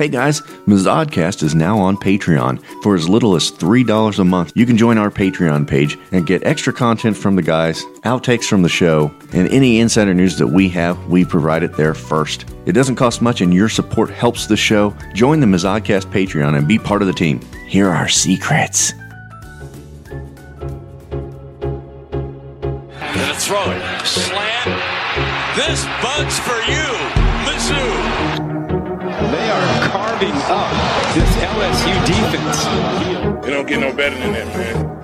Hey guys, Mizzodcast is now on Patreon. For as little as $3 a month, you can join our Patreon page and get extra content from the guys, outtakes from the show, and any insider news that we have, we provide it there first. It doesn't cost much and your support helps the show. Join the Mizzodcast Patreon and be part of the team. Here are our secrets. Gonna throw it. Slant. This bug's for you, Mizzou. They are up this LSU defense. You don't get no better than that, man.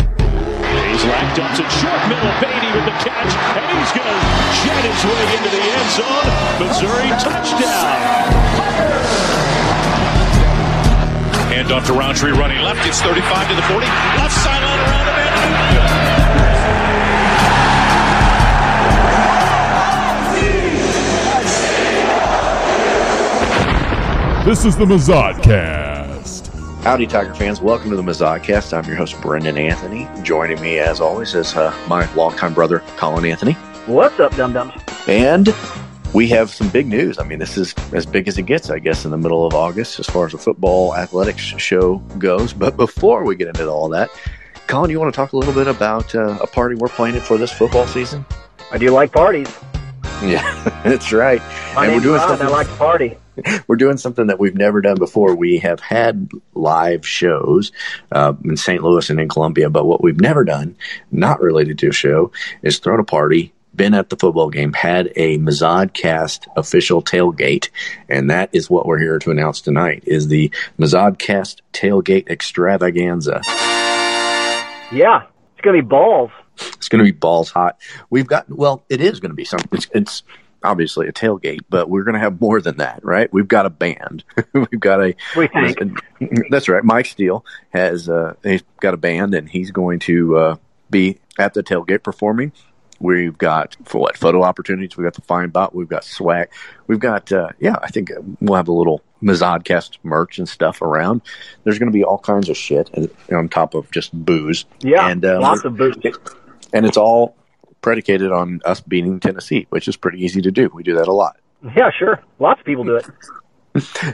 He's racked up to short middle. Beatty with the catch, and he's going to jet his way into the end zone. Missouri touchdown. Hand off to Rountree running left. It's 35 to the 40. Left sideline around the And This is the Mizzodcast. Howdy, Tiger fans. Welcome to the Mizzodcast. I'm your host, Brendan Anthony. Joining me, as always, is uh, my longtime brother, Colin Anthony. What's up, dum dums? And we have some big news. I mean, this is as big as it gets, I guess, in the middle of August as far as the football athletics show goes. But before we get into all that, Colin, you want to talk a little bit about uh, a party we're planning for this football season? I do like parties. Yeah, that's right. My and we're name's doing Ron. I like to party. we're doing something that we've never done before. We have had live shows uh, in St. Louis and in Columbia, but what we've never done, not related to a show, is thrown a party. Been at the football game, had a Mizzodcast official tailgate, and that is what we're here to announce tonight: is the Mizzodcast tailgate extravaganza. Yeah, it's gonna be balls. It's going to be balls hot. We've got well, it is going to be something. It's, it's obviously a tailgate, but we're going to have more than that, right? We've got a band. We've got a. We. That's right. Mike Steele has uh, he's got a band, and he's going to uh, be at the tailgate performing. We've got for what photo opportunities. We've got the fine bot. We've got swag. We've got uh, yeah. I think we'll have a little Mizzodcast merch and stuff around. There's going to be all kinds of shit on top of just booze. Yeah, and uh, lots of booze. and it's all predicated on us beating Tennessee, which is pretty easy to do. We do that a lot. Yeah, sure. Lots of people do it.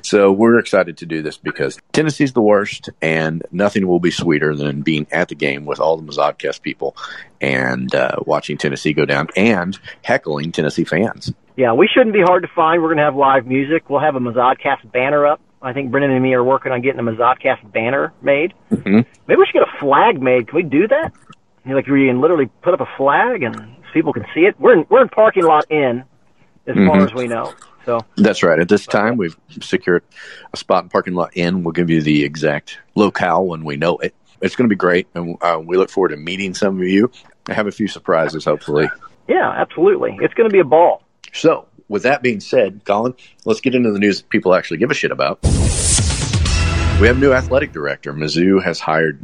So we're excited to do this because Tennessee's the worst, and nothing will be sweeter than being at the game with all the Mizzodcast people and uh, watching Tennessee go down and heckling Tennessee fans. Yeah, we shouldn't be hard to find. We're gonna have live music. We'll have a Mizzodcast banner up. I think Brendan and me are working on getting a Mizzodcast banner made. Mhm. Maybe we should get a flag made. Can we do that? You know, like we can literally put up a flag and people can see it. We're in we're in parking lot in, as far Mhm. as we know. So That's right. At this time, we've secured a spot in parking lot in. We'll give you the exact locale when we know it. It's going to be great, and uh, we look forward to meeting some of you. I have a few surprises, hopefully. yeah, absolutely. It's gonna be a ball. So, with that being said, Colin, let's get into the news that people actually give a shit about. We have a new athletic director. Mizzou has hired.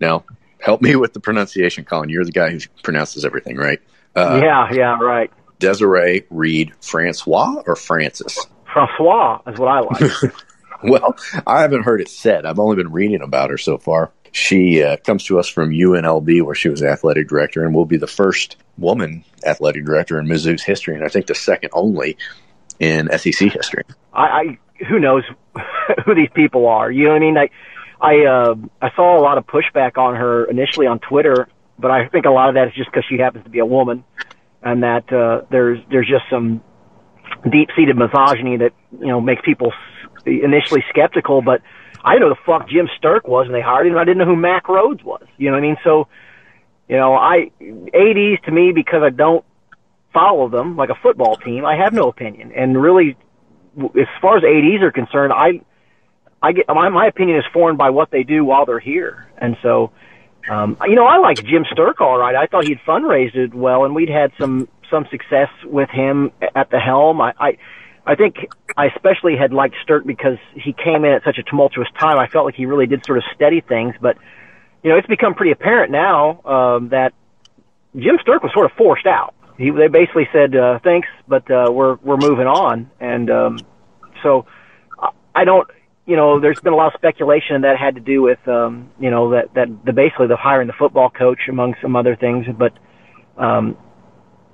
Now, help me with the pronunciation, Colin. You're the guy who pronounces everything, right? Uh, yeah, yeah, right. Desiree Reed Francois or Francis? Francois is what I like. Well, I haven't heard it said. I've only been reading about her so far. She uh, comes to us from UNLV, where she was athletic director, and will be the first woman athletic director in Mizzou's history, and I think the second only in SEC history. I, I who knows who these people are. You know what I mean? I I uh, I saw a lot of pushback on her initially on Twitter, but I think a lot of that is just because she happens to be a woman, and that uh, there's there's just some deep seated misogyny that you know makes people initially skeptical. But I didn't know the fuck Jim Sterk was, and they hired him. I didn't know who Mack Rhoades was. You know what I mean? So you know, I ADs to me because I don't follow them like a football team, I have no opinion. And really, as far as ads are concerned, I I get my my opinion is formed by what they do while they're here, and so. Um, you know, I like Jim Sterk all right. I thought he'd fundraised well, and we'd had some some success with him at the helm. I, I I think I especially had liked Sterk because he came in at such a tumultuous time. I felt like he really did sort of steady things, but you know, it's become pretty apparent now um, that Jim Sterk was sort of forced out. He they basically said uh, thanks, but uh, we're we're moving on, and um, so I don't. You know, there's been a lot of speculation that had to do with um, you know that that the basically the hiring the football coach among some other things, but um,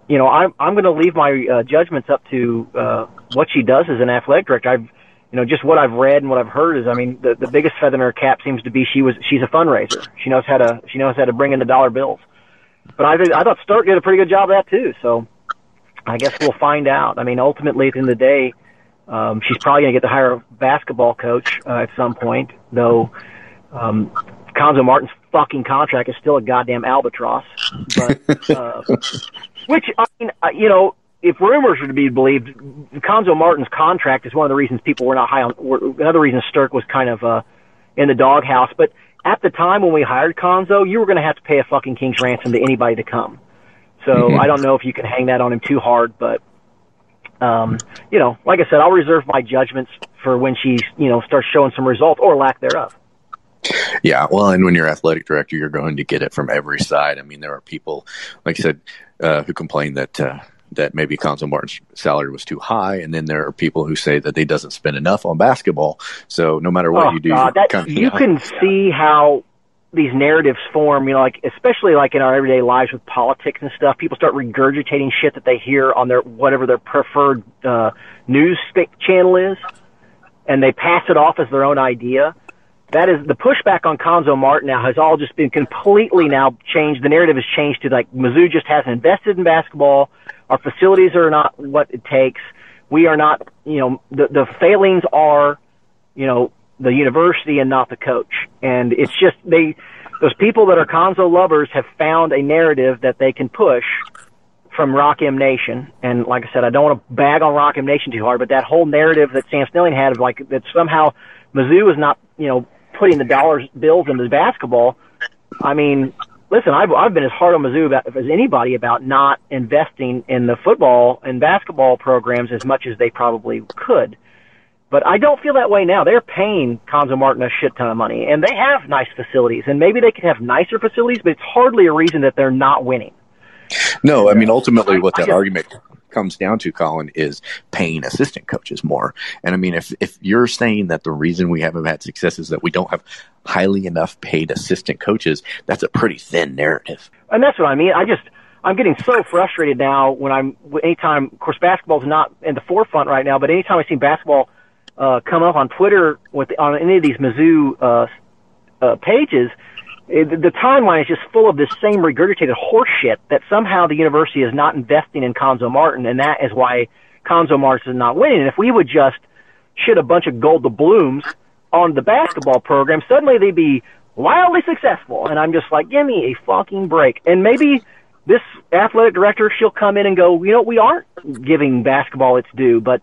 you know I'm I'm going to leave my uh, judgments up to uh, what she does as an athletic director. I've you know, just what I've read and what I've heard is, I mean, the the biggest feather in her cap seems to be she was she's a fundraiser. She knows how to she knows how to bring in the dollar bills. But I I thought Sterk did a pretty good job of that too. So I guess we'll find out. I mean, ultimately at the end of the day, um, she's probably going to get to hire a basketball coach uh, at some point, though. Um, Cuonzo Martin's fucking contract is still a goddamn albatross. But uh, which I mean, uh, you know, if rumors are to be believed, Cuonzo Martin's contract is one of the reasons people were not high on. Another reason Sterk was kind of uh, in the doghouse. But at the time when we hired Cuonzo, you were going to have to pay a fucking king's ransom to anybody to come. So mm-hmm. I don't know if you can hang that on him too hard, but um, you know, like I said, I'll reserve my judgments for when she, you know, starts showing some results or lack thereof. Yeah, well, and when you're athletic director, you're going to get it from every side. I mean, there are people, like I said, uh, who complain that uh, that maybe Cuonzo Martin's salary was too high, and then there are people who say that they doesn't spend enough on basketball. So no matter what oh, you do, God, that, kind of, you can see how these narratives form. You know, like especially like in our everyday lives with politics and stuff, people start regurgitating shit that they hear on their whatever their preferred uh, news channel is, and they pass it off as their own idea that is the pushback on Cuonzo Martin now has all just been completely now changed. The narrative has changed to like Mizzou just hasn't invested in basketball. Our facilities are not what it takes. We are not, you know, the, the failings are, you know, the university and not the coach. And it's just, they, those people that are Cuonzo lovers have found a narrative that they can push from Rock M Nation. And like I said, I don't want to bag on Rock M Nation too hard, but that whole narrative that Sam Snelling had of like, that somehow Mizzou is not, you know, putting the dollars bills into basketball. I mean, listen, I've I've been as hard on Mizzou about, as anybody about not investing in the football and basketball programs as much as they probably could. But I don't feel that way now. They're paying Cuonzo Martin a shit ton of money, and they have nice facilities, and maybe they could have nicer facilities, but it's hardly a reason that they're not winning. No, I mean ultimately, what that argument comes down to, Colin, is paying assistant coaches more. And I mean, if, if you're saying that the reason we haven't had success is that we don't have highly enough paid assistant coaches, that's a pretty thin narrative. And that's what I mean. I just, I'm getting so frustrated now when I'm, anytime, of course, basketball's not in the forefront right now, but anytime I see basketball, uh, come up on Twitter with, on any of these Mizzou, uh, uh, pages, it, the timeline is just full of this same regurgitated horseshit that somehow the university is not investing in Cuonzo Martin, and that is why Cuonzo Martin is not winning. And if we would just shit a bunch of gold to blooms on the basketball program, suddenly they'd be wildly successful. And I'm just like, give me a fucking break. And maybe this athletic director, she'll come in and go, you know, we aren't giving basketball its due, but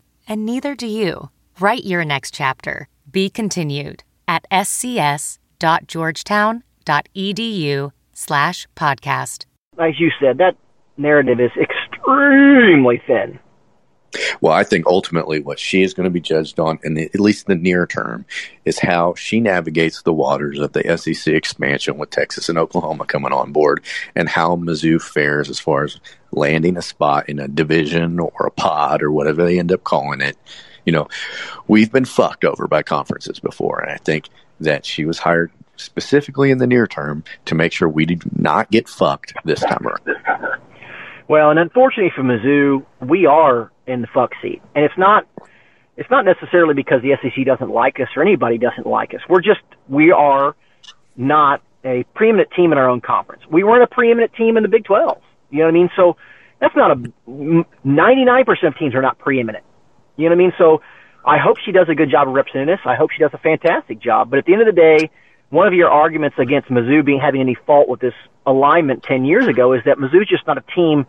and neither do you. Write your next chapter. Be continued at scs.georgetown.edu slash podcast. As you said, that narrative is extremely thin. Well, I think ultimately what she is going to be judged on, the, at least in the near term, is how she navigates the waters of the SEC expansion with Texas and Oklahoma coming on board, and how Mizzou fares as far as landing a spot in a division or a pod or whatever they end up calling it. You know, we've been fucked over by conferences before, and I think that she was hired specifically in the near term to make sure we did not get fucked this time around. Well, and unfortunately for Mizzou, we are in the fuck seat, and it's not it's not necessarily because the SEC doesn't like us or anybody doesn't like us. We're just we are not a preeminent team in our own conference. We weren't a preeminent team in the Big 12. You know what I mean? So that's not a 99% of teams are not preeminent. You know what I mean? So I hope she does a good job of representing us. I hope she does a fantastic job. But at the end of the day, one of your arguments against Mizzou being having any fault with this alignment 10 years ago is that Mizzou's just not a team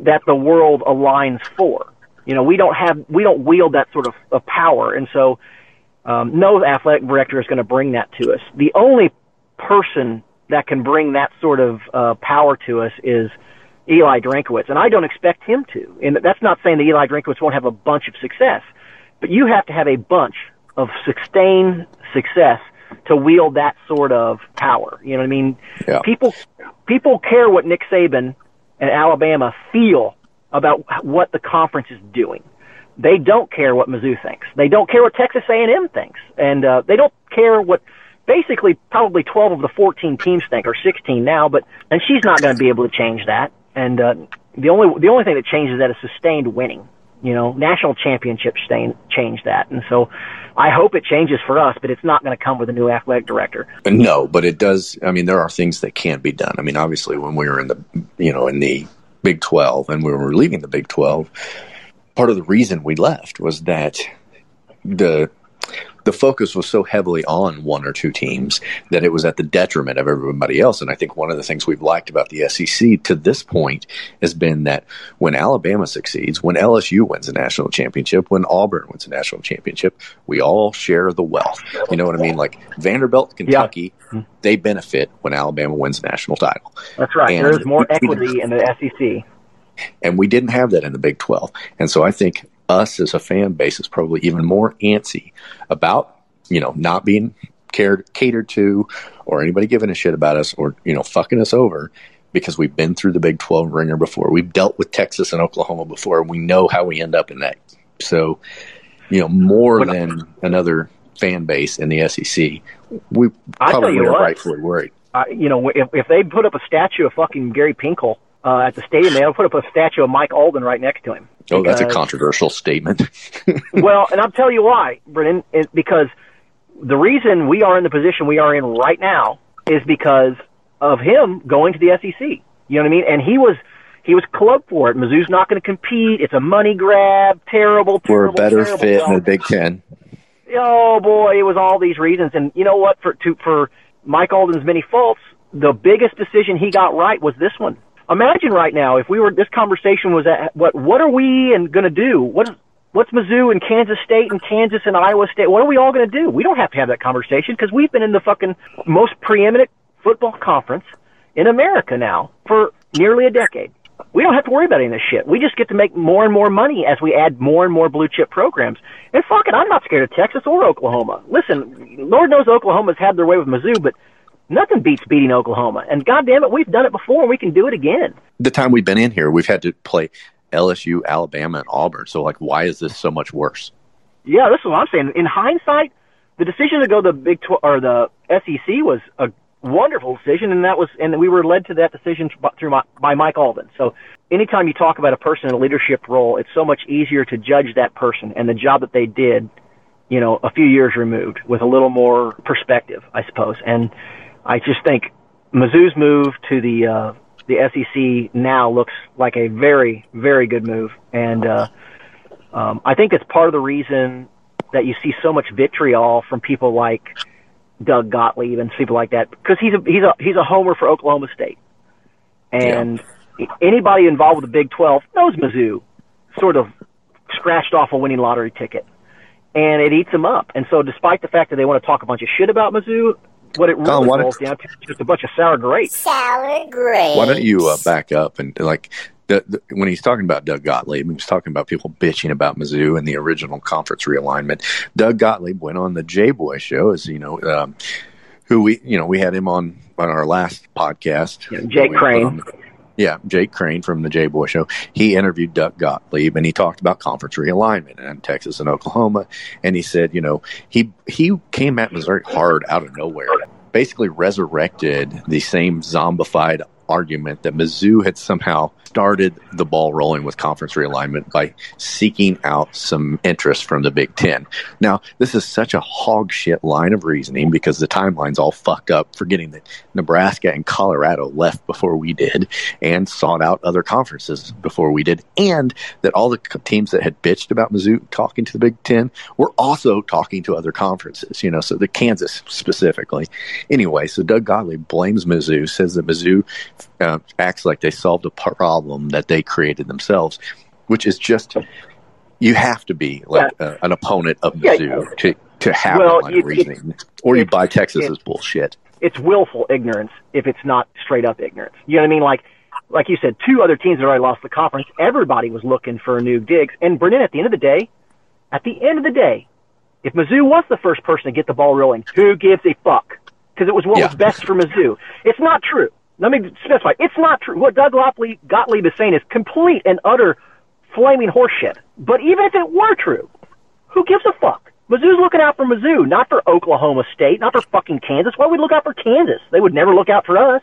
that the world aligns for. You know, we don't have, we don't wield that sort of, of power. And so, um, no athletic director is going to bring that to us. The only person that can bring that sort of, uh, power to us is Eli Drinkwitz. And I don't expect him to. And that's not saying that Eli Drinkwitz won't have a bunch of success, but you have to have a bunch of sustained success to wield that sort of power. You know what I mean? Yeah. People, people care what Nick Saban and Alabama feel about what the conference is doing. They don't care what Mizzou thinks. They don't care what Texas A&M thinks, and uh, they don't care what basically probably 12 of the 14 teams think, or 16 now. But and she's not going to be able to change that. And uh, the only the only thing that changes that is sustained winning. You know, national championships stain, change that, and so I hope it changes for us, but it's not going to come with a new athletic director. No, but it does. I mean, there are things that can't be done. I mean, obviously, when we were in the, you know, in the Big 12 and we were leaving the Big 12, part of the reason we left was that the the focus was so heavily on one or two teams that it was at the detriment of everybody else. And I think one of the things we've liked about the SEC to this point has been that when Alabama succeeds, when LSU wins a national championship, when Auburn wins a national championship, we all share the wealth. You know what I mean? Like Vanderbilt, Kentucky, yeah. they benefit when Alabama wins a national title. That's right. And There's more equity in the SEC. And we didn't have that in the Big 12. And so I think us as a fan base is probably even more antsy about, you know, not being cared catered to or anybody giving a shit about us or, you know, fucking us over because we've been through the Big 12 ringer before. We've dealt with Texas and Oklahoma before. We know how we end up in that. So, you know, more than another fan base in the SEC, we probably are rightfully worried. Uh, you know, if, if they put up a statue of fucking Gary Pinkel uh, at the stadium, they'll put up a statue of Mike Alden right next to him. Oh, that's a controversial statement. well, and I'll tell you why, Brennan, because the reason we are in the position we are in right now is because of him going to the SEC. You know what I mean? And he was he was clubbed for it. Mizzou's not going to compete. It's a money grab. Terrible. terrible We're a better terrible fit in the Big Ten. Oh boy, it was all these reasons. And you know what? For to for Mike Alden's many faults, the biggest decision he got right was this one imagine right now if we were this conversation was at what what are we and going to do? What what's Mizzou and Kansas State and Kansas and Iowa State? What are we all going to do? We don't have to have that conversation because we've been in the fucking most preeminent football conference in America now for nearly a decade. We don't have to worry about any of this shit. We just get to make more and more money as we add more and more blue chip programs. And fuck it, I'm not scared of Texas or Oklahoma. Listen, Lord knows Oklahoma's had their way with Mizzou, but nothing beats beating Oklahoma. And goddamn it, we've done it before and we can do it again. The time we've been in here, we've had to play LSU, Alabama, and Auburn. So, like, why is this so much worse? Yeah, this is what I'm saying. In hindsight, the decision to go the Big Tw- or the SEC was a wonderful decision, and that was, and we were led to that decision through my, by Mike Alden. So, anytime you talk about a person in a leadership role, it's so much easier to judge that person and the job that they did, you know, a few years removed with a little more perspective, I suppose. And I just think Mizzou's move to the uh, the SEC now looks like a very very good move, and uh, um, I think it's part of the reason that you see so much vitriol from people like Doug Gottlieb and people like that because he's a he's a he's a homer for Oklahoma State, and yeah. anybody involved with the Big Twelve knows Mizzou sort of scratched off a winning lottery ticket, and it eats them up. And so, despite the fact that they want to talk a bunch of shit about Mizzou, what it really Colin, boils down to is just a bunch of sour grapes. Sour grapes. Why don't you uh, back up and like the, the, when he's talking about Doug Gottlieb, he was talking about people bitching about Mizzou and the original conference realignment. Doug Gottlieb went on the J Boy show, as you know, um, who we you know we had him on on our last podcast. Yeah, Jake Crane. Yeah, Jake Crane from the J Boy Show. He interviewed Doug Gottlieb and he talked about conference realignment and Texas and Oklahoma. And he said, you know, he he came at Missouri hard out of nowhere, basically resurrected the same zombified argument that Mizzou had somehow started the ball rolling with conference realignment by seeking out some interest from the Big Ten. Now, this is such a hogshit line of reasoning because the timeline's all fucked up, forgetting that Nebraska and Colorado left before we did and sought out other conferences before we did, and that all the teams that had bitched about Mizzou talking to the Big Ten were also talking to other conferences, you know, so the Kansas specifically. Anyway, so Doug Gottlieb blames Mizzou, says that Mizzou uh, acts like they solved a problem that they created themselves, which is just you have to be like yeah. uh, an opponent of Mizzou yeah. to to have well, that line of reasoning, or you buy Texas Texas's bullshit. It's willful ignorance if it's not straight up ignorance. You know what I mean? Like like you said, two other teams had already lost the conference. Everybody was looking for a new digs, And Brennan, at the end of the day, at the end of the day, if Mizzou was the first person to get the ball rolling, who gives a fuck? Because it was what yeah. was best for Mizzou. It's not true. Let me specify. It's not true. What Doug Gottlieb, Gottlieb is saying is complete and utter flaming horseshit. But even if it were true, who gives a fuck? Mizzou's looking out for Mizzou, not for Oklahoma State, not for fucking Kansas. Why would we look out for Kansas? They would never look out for us.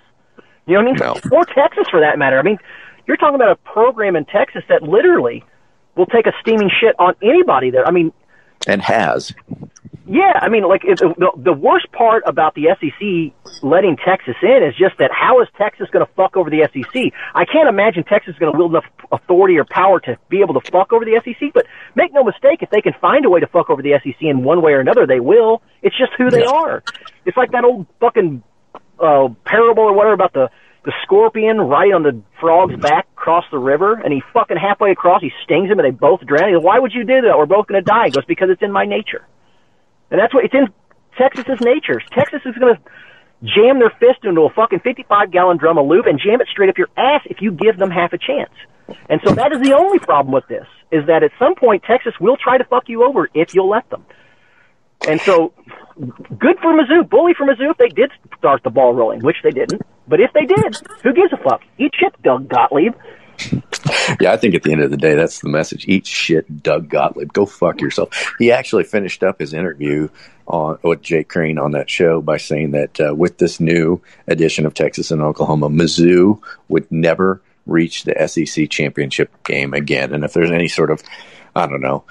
You know what I mean? No. Or Texas for that matter. I mean, you're talking about a program in Texas that literally will take a steaming shit on anybody there. I mean, and has. Yeah, I mean, like it, the the worst part about the SEC letting Texas in is just that how is Texas going to fuck over the SEC? I can't imagine Texas is going to wield enough authority or power to be able to fuck over the SEC. But make no mistake, if they can find a way to fuck over the SEC in one way or another, they will. It's just who they are. It's like that old fucking uh, parable or whatever about the the scorpion right on the frog's back across the river, and he fucking halfway across, he stings him, and they both drown. He goes, "Why would you do that? We're both going to die." He goes, "Because it's in my nature," and that's what it's in Texas's nature. Texas is going to jam their fist into a fucking 55 gallon drum of lube and jam it straight up your ass if you give them half a chance. And so that is the only problem with this is that at some point Texas will try to fuck you over if you'll let them. And so, good for Mizzou, bully for Mizzou if they did start the ball rolling, which they didn't. But if they did, who gives a fuck? Eat shit, Doug Gottlieb. Yeah, I think at the end of the day, that's the message. Eat shit, Doug Gottlieb. Go fuck yourself. He actually finished up his interview on with Jake Crane on that show by saying that uh, with this new edition of Texas and Oklahoma, Mizzou would never reach the SEC championship game again. And if there's any sort of, I don't know,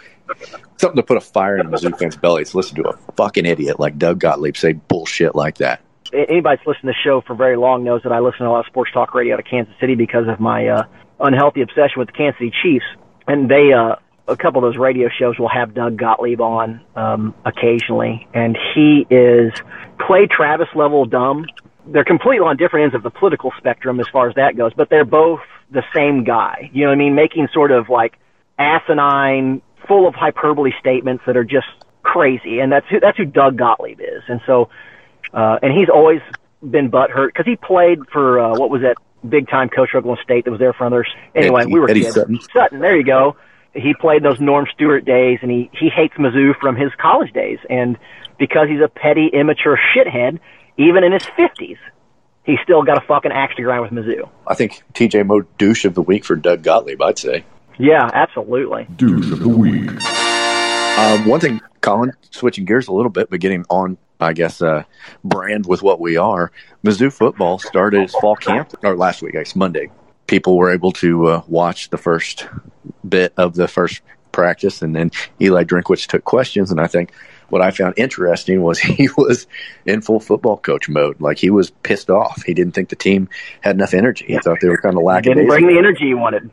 something to put a fire in Mizzou fans' bellies. Listen to a fucking idiot like Doug Gottlieb say bullshit like that. Anybody that's listened to the show for very long knows that I listen to a lot of sports talk radio out of Kansas City because of my uh, unhealthy obsession with the Kansas City Chiefs. And they, uh, a couple of those radio shows will have Doug Gottlieb on um, occasionally, and he is Clay Travis level dumb. They're completely on different ends of the political spectrum as far as that goes, but they're both the same guy. You know what I mean? Making sort of like asinine full of hyperbole statements that are just crazy, and that's who that's who Doug Gottlieb is. And so, uh, and he's always been butthurt because he played for uh, what was that big time coach Oklahoma State that was there for others. Anyway, Eddie, we were Eddie kids. Sutton. Sutton, there you go. He played those Norm Stewart days, and he he hates Mizzou from his college days, and because he's a petty, immature shithead, even in his fifties, he's still got a fucking axe to grind with Mizzou. I think TJ Mo douche of the week for Doug Gottlieb. I'd say. Yeah, absolutely. Douche of the week. Um, one thing, Colin, switching gears a little bit, but getting on, I guess, uh, brand with what we are. Mizzou football started its fall camp, or last week, I guess Monday. People were able to uh, watch the first bit of the first practice, and then Eli Drinkwitz took questions. And I think what I found interesting was he was in full football coach mode. Like he was pissed off. He didn't think the team had enough energy. He thought they were kind of lacking. Didn't bring the energy he wanted.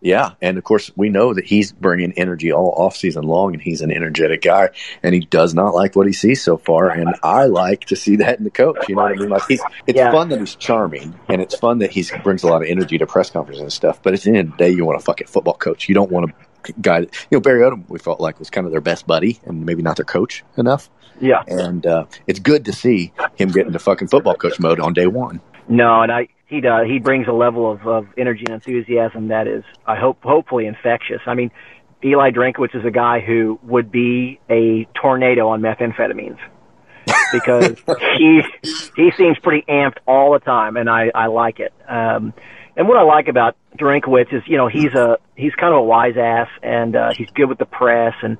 Yeah, and of course we know that he's bringing energy all off season long, and he's an energetic guy, and he does not like what he sees so far, and I like to see that in the coach. You know what I mean? Like he's, it's yeah. fun that he's charming, and it's fun that he brings a lot of energy to press conferences and stuff. But at the end of the day, you want a fucking football coach. You don't want a guy. That, you know, Barry Odom, we felt like was kind of their best buddy, and maybe not their coach enough. Yeah, and uh, it's good to see him get into fucking football coach mode on day one. No, and I he does. He brings a level of, of energy and enthusiasm that is, I hope, hopefully infectious. I mean, Eli Drinkwitz is a guy who would be a tornado on methamphetamines because he he seems pretty amped all the time, and I I like it. Um, and what I like about Drinkwitz is, you know, he's a he's kind of a wise ass, and uh, he's good with the press, and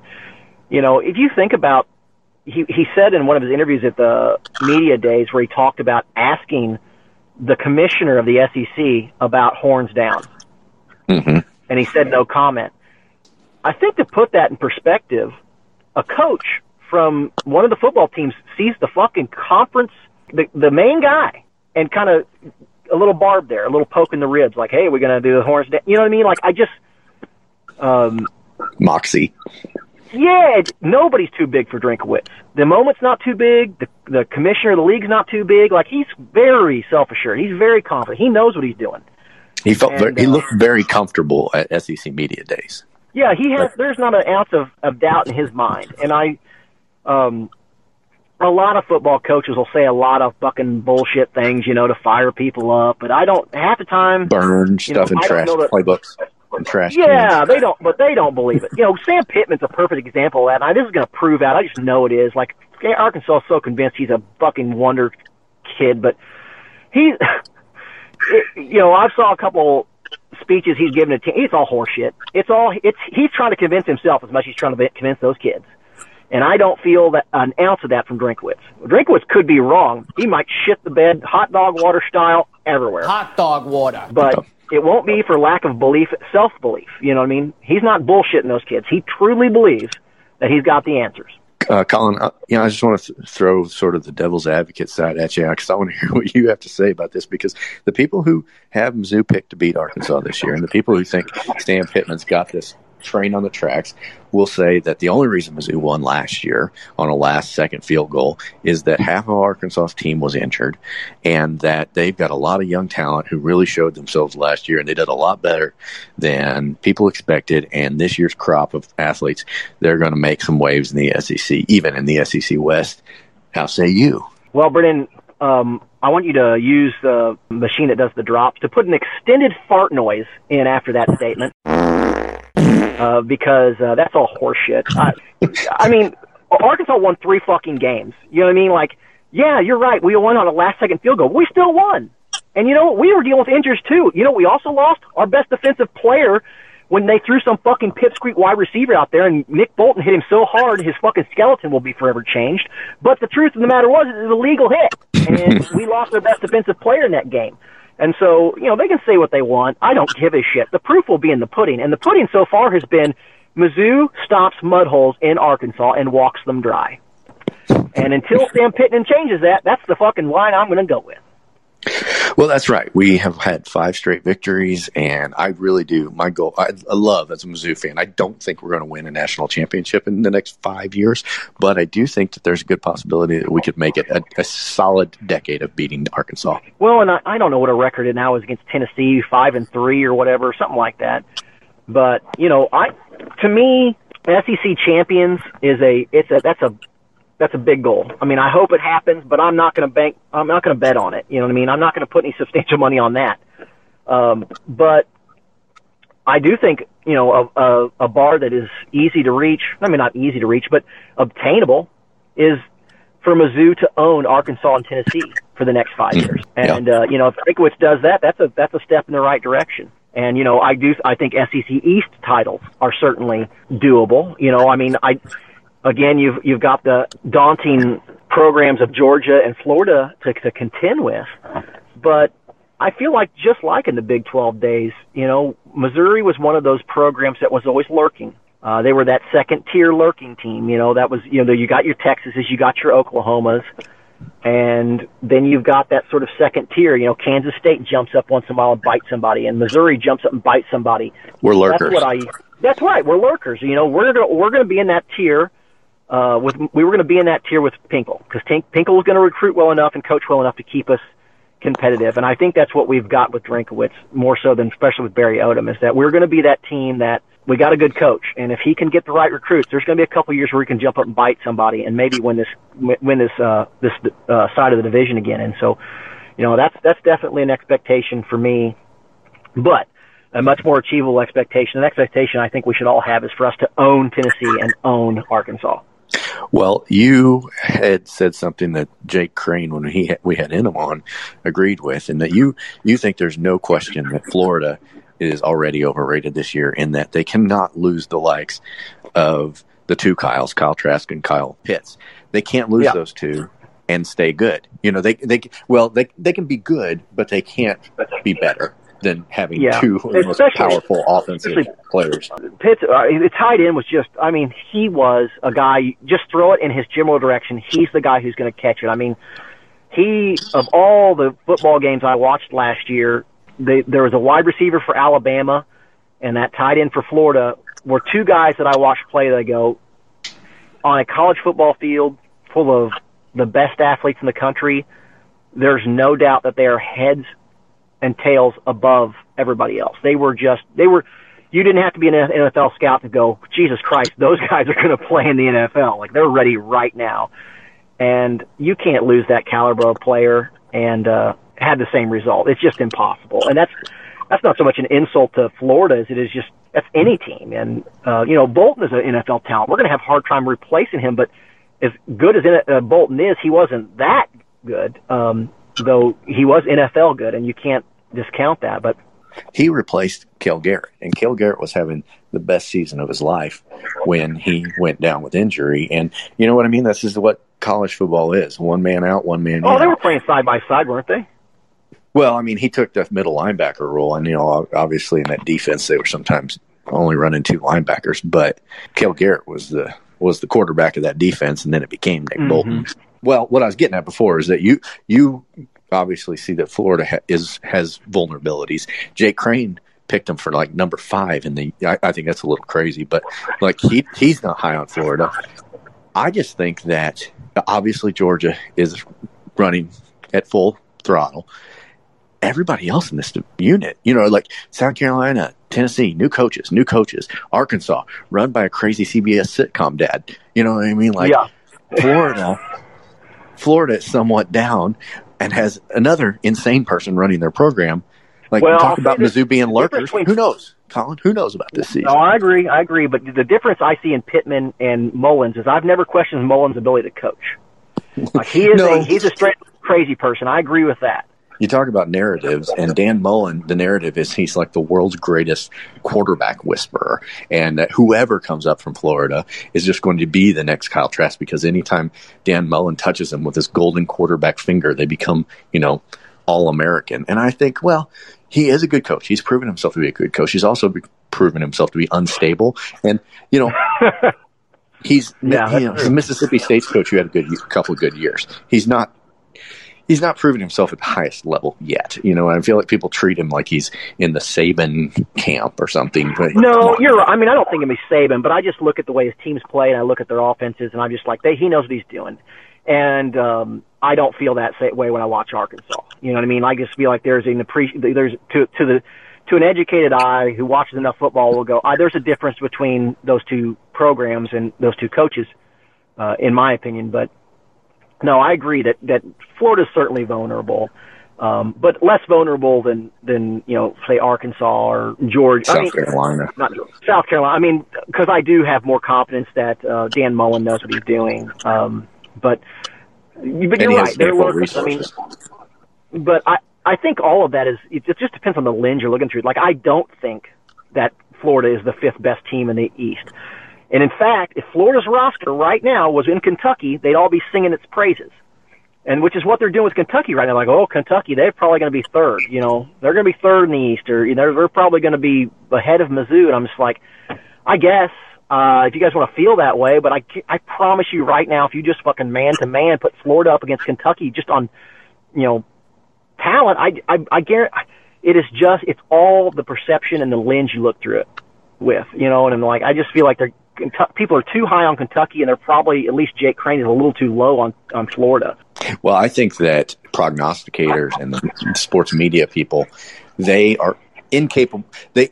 you know, if you think about, he he said in one of his interviews at the media days where he talked about asking the commissioner of the SEC about horns down, mm-hmm. and he said no comment. I think to put that in perspective, a coach from one of the football teams sees the fucking conference, the the main guy, and kind of a little barb there, a little poke in the ribs, like, "Hey, we're gonna do the horns down." You know what I mean? Like, I just, um, moxie. Yeah, nobody's too big for Drinkwitz. The moment's not too big. The the commissioner of the league's not too big. Like he's very self assured. He's very confident. He knows what he's doing. He felt and, very, he uh, looked very comfortable at SEC media days. Yeah, he has. There's not an ounce of, of doubt in his mind, and I, um, a lot of football coaches will say a lot of fucking bullshit things, you know, to fire people up. But I don't half the time burn stuff know, in trash that, playbooks and trash. Yeah, cans. they don't, but they don't believe it. You know, Sam Pittman's a perfect example of that. And this is going to prove out. I just know it is. Like Arkansas is so convinced he's a fucking wonder kid, but he, it, you know, I saw a couple speeches he's given to It's all horseshit. It's all it's he's trying to convince himself as much as he's trying to convince those kids. And I don't feel that an ounce of that from Drinkwitz. Drinkwitz could be wrong. He might shit the bed, hot dog water style, everywhere. Hot dog water. But it won't be for lack of belief, self belief. You know what I mean? He's not bullshitting those kids. He truly believes that he's got the answers. Uh, Colin, uh, you know, I just want to th- throw sort of the devil's advocate side at you because I want to hear what you have to say about this. Because the people who have Mizzou picked to beat Arkansas this year, and the people who think Sam Pittman's got this train on the tracks will say that the only reason Mizzou won last year on a last second field goal is that half of Arkansas's team was injured and that they've got a lot of young talent who really showed themselves last year and they did a lot better than people expected. And this year's crop of athletes, they're going to make some waves in the SEC, even in the SEC West. How say you? Well, Brennan, um, I want you to use the machine that does the drops to put an extended fart noise in after that statement uh, because uh, that's all horseshit. I, I mean, Arkansas won three fucking games. You know what I mean? Like, yeah, you're right. We won on a last second field goal. We still won. And you know what? We were dealing with injuries too. You know, we also lost our best defensive player when they threw some fucking pipsqueak wide receiver out there and Nick Bolton hit him so hard his fucking skeleton will be forever changed. But the truth of the matter was it was a legal hit. And we lost our best defensive player in that game. And so, you know, they can say what they want. I don't give a shit. The proof will be in the pudding. And the pudding so far has been Mizzou stops mud holes in Arkansas and walks them dry. And until Sam Pittman changes that, that's the fucking line I'm going to go with. Well, that's right. We have had five straight victories, and I really do. My goal, I, I love as a Mizzou fan. I don't think we're going to win a national championship in the next five years, but I do think that there's a good possibility that we could make it a, a solid decade of beating Arkansas. Well, and I, I don't know what a record it now is against Tennessee, five and three or whatever, something like that. But you know, I to me, SEC champions is a it's a that's a that's a big goal. I mean, I hope it happens, but I'm not going to bank. I'm not going to bet on it. You know what I mean? I'm not going to put any substantial money on that. Um, but I do think you know a, a, a bar that is easy to reach. I mean, not easy to reach, but obtainable is for Mizzou to own Arkansas and Tennessee for the next five years. And yeah. uh, you know, if Drinkwitz does that, that's a that's a step in the right direction. And you know, I do. I think SEC East titles are certainly doable. You know, I mean, I again, you've you've got the daunting programs of Georgia and Florida to, to contend with, but I feel like just like in the Big 12 days, you know, Missouri was one of those programs that was always lurking. Uh, they were that second tier lurking team. You know, that was you know you got your Texases, you got your Oklahomas, and then you've got that sort of second tier. You know, Kansas State jumps up once in a while and bites somebody, and Missouri jumps up and bites somebody. We're lurkers. That's what I. That's right. We're lurkers. You know, we're gonna, we're going to be in that tier uh, with we were going to be in that tier with Pinkel because Pinkel was going to recruit well enough and coach well enough to keep us competitive. And I think that's what we've got with Drinkwitz more so than especially with Barry Odom is that we're going to be that team that we got a good coach, and if he can get the right recruits, there's going to be a couple years where he can jump up and bite somebody and maybe win this win this uh, this uh, side of the division again. And so, you know, that's that's definitely an expectation for me, but a much more achievable expectation. An expectation I think we should all have is for us to own Tennessee and own Arkansas. Well, you had said something that Jake Crane, when he we had him on, agreed with, and that you you think there's no question that Florida is already overrated this year, in that they cannot lose the likes of the two Kyles, Kyle Trask and Kyle Pitts. They can't lose yeah. those two, and stay good. You know, they they well they they can be good, but they can't be better than having Yeah. two of the most powerful offensive players. Pitt, uh, the tight end was just, I mean, he was a guy, just throw it in his general direction. He's the guy who's going to catch it. I mean, he, of all the football games I watched last year, they, there was a wide receiver for Alabama and that tight end for Florida were two guys that I watched play that I go, on a college football field full of the best athletes in the country, there's no doubt that they are heads and tails above everybody else. They were just, they were, you didn't have to be an NFL scout to go, Jesus Christ, those guys are going to play in the NFL. Like they're ready right now. And you can't lose that caliber of player and, uh, had the same result. It's just impossible. And that's, that's not so much an insult to Florida as it is just, that's any team. And, uh, you know, Bolton is an NFL talent. We're going to have a hard time replacing him, but as good as uh, Bolton is, he wasn't that good. Um, though he was NFL good and you can't discount that, but He replaced Cale Garrett, and Cale Garrett was having the best season of his life when he went down with injury. And you know what I mean? This is what college football is: one man out, one man Oh, in. they were playing side by side, weren't they? Well, I mean, he took the middle linebacker role, and you know, obviously in that defense, they were sometimes only running two linebackers. But Cale Garrett was the was the quarterback of that defense, and then it became Nick Mhm. Bolton. Well, what I was getting at before is that you you obviously see that Florida ha- is has vulnerabilities. Jake Crane picked him for like number five, and the I, I think that's a little crazy, but like he he's not high on Florida. I just think that obviously Georgia is running at full throttle. Everybody else in this unit, you know, like South Carolina, Tennessee, new coaches, new coaches, Arkansas, run by a crazy CBS sitcom dad. You know what I mean? Like yeah. Florida, Florida is somewhat down and has another insane person running their program. Like Well, we talk about Mizzou being lurkers. between- Who knows, Colin? Who knows about this season? No, I agree. I agree. But the difference I see in Pittman and Mullins is I've never questioned Mullins' ability to coach. Like he is No. a he's a straight crazy person. I agree with that. You talk about narratives, and Dan Mullen, the narrative is he's like the world's greatest quarterback whisperer, and that whoever comes up from Florida is just going to be the next Kyle Trask because anytime Dan Mullen touches him with his golden quarterback finger, they become, you know, all American. And I think, well, he is a good coach. He's proven himself to be a good coach. He's also proven himself to be unstable, and you know. He's Yeah, you know, the Mississippi State's coach who had a good couple of good years. He's not he's not proven himself at the highest level yet. You know, I feel like people treat him like he's in the Saban camp or something. But No, you're right. I mean, I don't think he's Saban, but I just look at the way his teams play and I look at their offenses and I'm just like, they, he knows what he's doing. And, um, I don't feel that way when I watch Arkansas. You know what I mean? I just feel like there's an appreci- there's to, to the, to an educated eye who watches enough football will go, ah, there's a difference between those two programs and those two coaches, uh, in my opinion. But no, I agree that, that Florida's certainly vulnerable. Um, but less vulnerable than, than, you know, say Arkansas or Georgia. South I mean, Carolina. not South Carolina. I mean, because I do have more confidence that uh, Dan Mullen knows what he's doing. Um, but but And you're right. There were, I mean, but I I think all of that is it just depends on the lens you're looking through. Like I don't think that Florida is the fifth best team in the East. And in fact, if Florida's roster right now was in Kentucky, they'd all be singing its praises. And which is what they're doing with Kentucky right now. Like, oh, Kentucky, they're probably going to be third. You know, they're going to be third in the East, or you know, they're probably going to be ahead of Mizzou. And I'm just like, I guess uh, if you guys want to feel that way, but I, I promise you right now, if you just fucking man to man put Florida up against Kentucky just on, you know, talent, I, I, I guarantee it is just it's all the perception and the lens you look through it with, you know. And I'm like, I just feel like they're Kentu- people are too high on Kentucky, and they're probably at least Jake Crane is a little too low on on Florida. Well, I think that prognosticators and the sports media people, they are incapable. They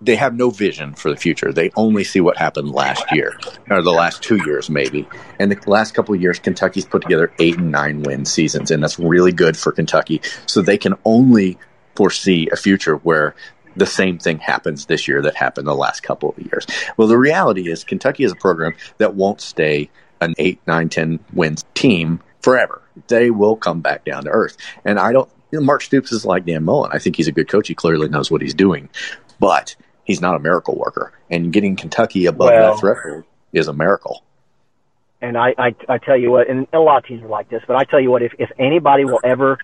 they have no vision for the future. They only see what happened last year or the last two years, maybe. And the last couple of years, Kentucky's put together eight and nine win seasons, and that's really good for Kentucky. So they can only foresee a future where the same thing happens this year that happened the last couple of years. Well, the reality is Kentucky is a program that won't stay an eight, nine, ten wins team forever. They will come back down to earth. And I don't, you know, Mark Stoops is like Dan Mullen. I think he's a good coach. He clearly knows what he's doing, but he's not a miracle worker. And getting Kentucky above Well- that threshold is a miracle. and I, I, I tell you what, and a lot of teams are like this, but I tell you what, if, if anybody will ever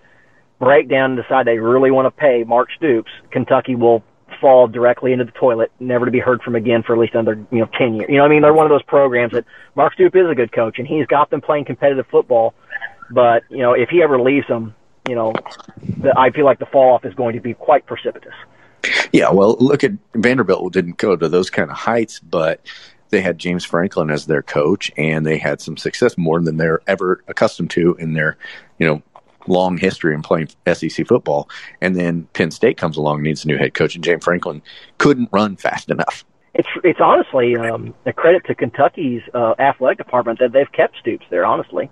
break down and decide they really want to pay Mark Stoops, Kentucky will fall directly into the toilet, never to be heard from again for at least another, you know, 10 years. You know, I mean, they're one of those programs that Mark Stoops is a good coach and he's got them playing competitive football. But, you know, if he ever leaves them, you know, the, I feel like the fall off is going to be quite precipitous. Yeah, well, look at Vanderbilt didn't go to those kind of heights, but they had James Franklin as their coach, and they had some success more than they're ever accustomed to in their, you know, long history in playing SEC football. And then Penn State comes along, needs a new head coach, and James Franklin couldn't run fast enough. It's it's honestly um, a credit to Kentucky's uh, athletic department that they've kept Stoops there. Honestly.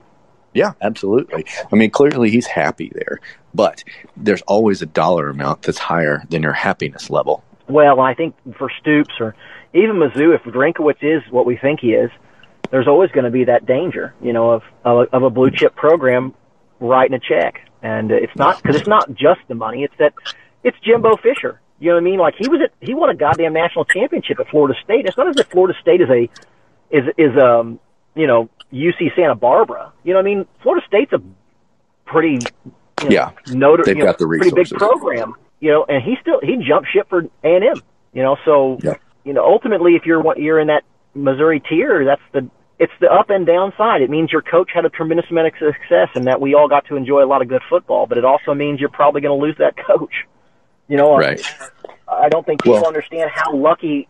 Yeah, absolutely. I mean, clearly he's happy there, but there's always a dollar amount that's higher than your happiness level. Well, I think for Stoops or even Mizzou, if Drinkwitz is what we think he is, there's always going to be that danger, you know, of of a blue chip program writing a check, and it's not because it's not just the money; it's that it's Jimbo Fisher. You know what I mean? Like he was at he won a goddamn national championship at Florida State. It's not as if Florida State is a is is um you know UC Santa Barbara. You know what I mean? Florida State's a pretty you know, yeah noted, they've you know, got the pretty big program. You know, and he still he jumped ship for A and M. You know, so Yeah. you know ultimately if you're you're in that Missouri tier, that's the it's the up and down side. It means your coach had a tremendous amount of success and that we all got to enjoy a lot of good football, but it also means you're probably going to lose that coach. You know, um, Right. I don't think people Well- understand how lucky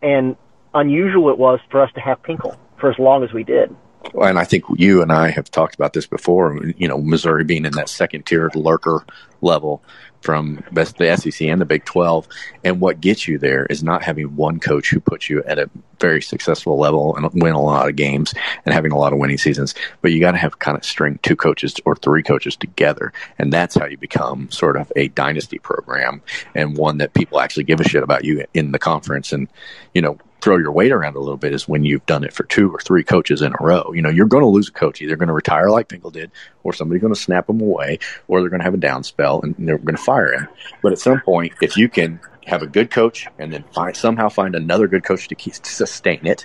and unusual it was for us to have Pinkel for as long as we did. and I think you and I have talked about this before. You know, Missouri being in that second tier lurker level from best the SEC and the Big Twelve, and what gets you there is not having one coach who puts you at a very successful level and win a lot of games and having a lot of winning seasons. But you got to have kind of string two coaches or three coaches together, and that's how you become sort of a dynasty program and one that people actually give a shit about you in the conference. And you know throw your weight around a little bit is when you've done it for two or three coaches in a row. You know, you're going to lose a coach. Either going to retire like Pinkel did, or somebody's going to snap them away, or they're going to have a down spell and they're going to fire him. But at some point, if you can have a good coach and then find somehow find another good coach to, keep, to sustain it,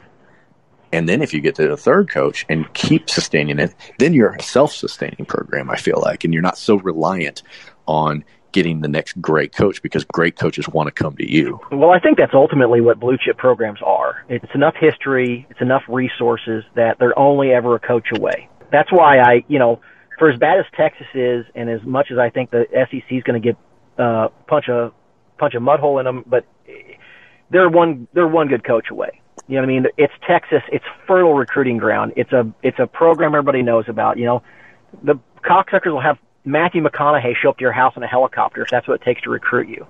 and then if you get to the third coach and keep sustaining it, then you're a self-sustaining program. I feel like, and you're not so reliant on getting the next great coach because great coaches want to come to you. Well, I think that's ultimately what blue chip programs are. It's enough history, it's enough resources that they're only ever a coach away. That's why I, you know, for as bad as Texas is, and as much as I think the SEC is going to get uh, punch a punch a mud hole in them, but they're one they're one good coach away. You know what I mean? It's Texas. It's fertile recruiting ground. It's a it's a program everybody knows about. You know, the cocksuckers will have Matthew McConaughey show up to your house in a helicopter if that's what it takes to recruit you.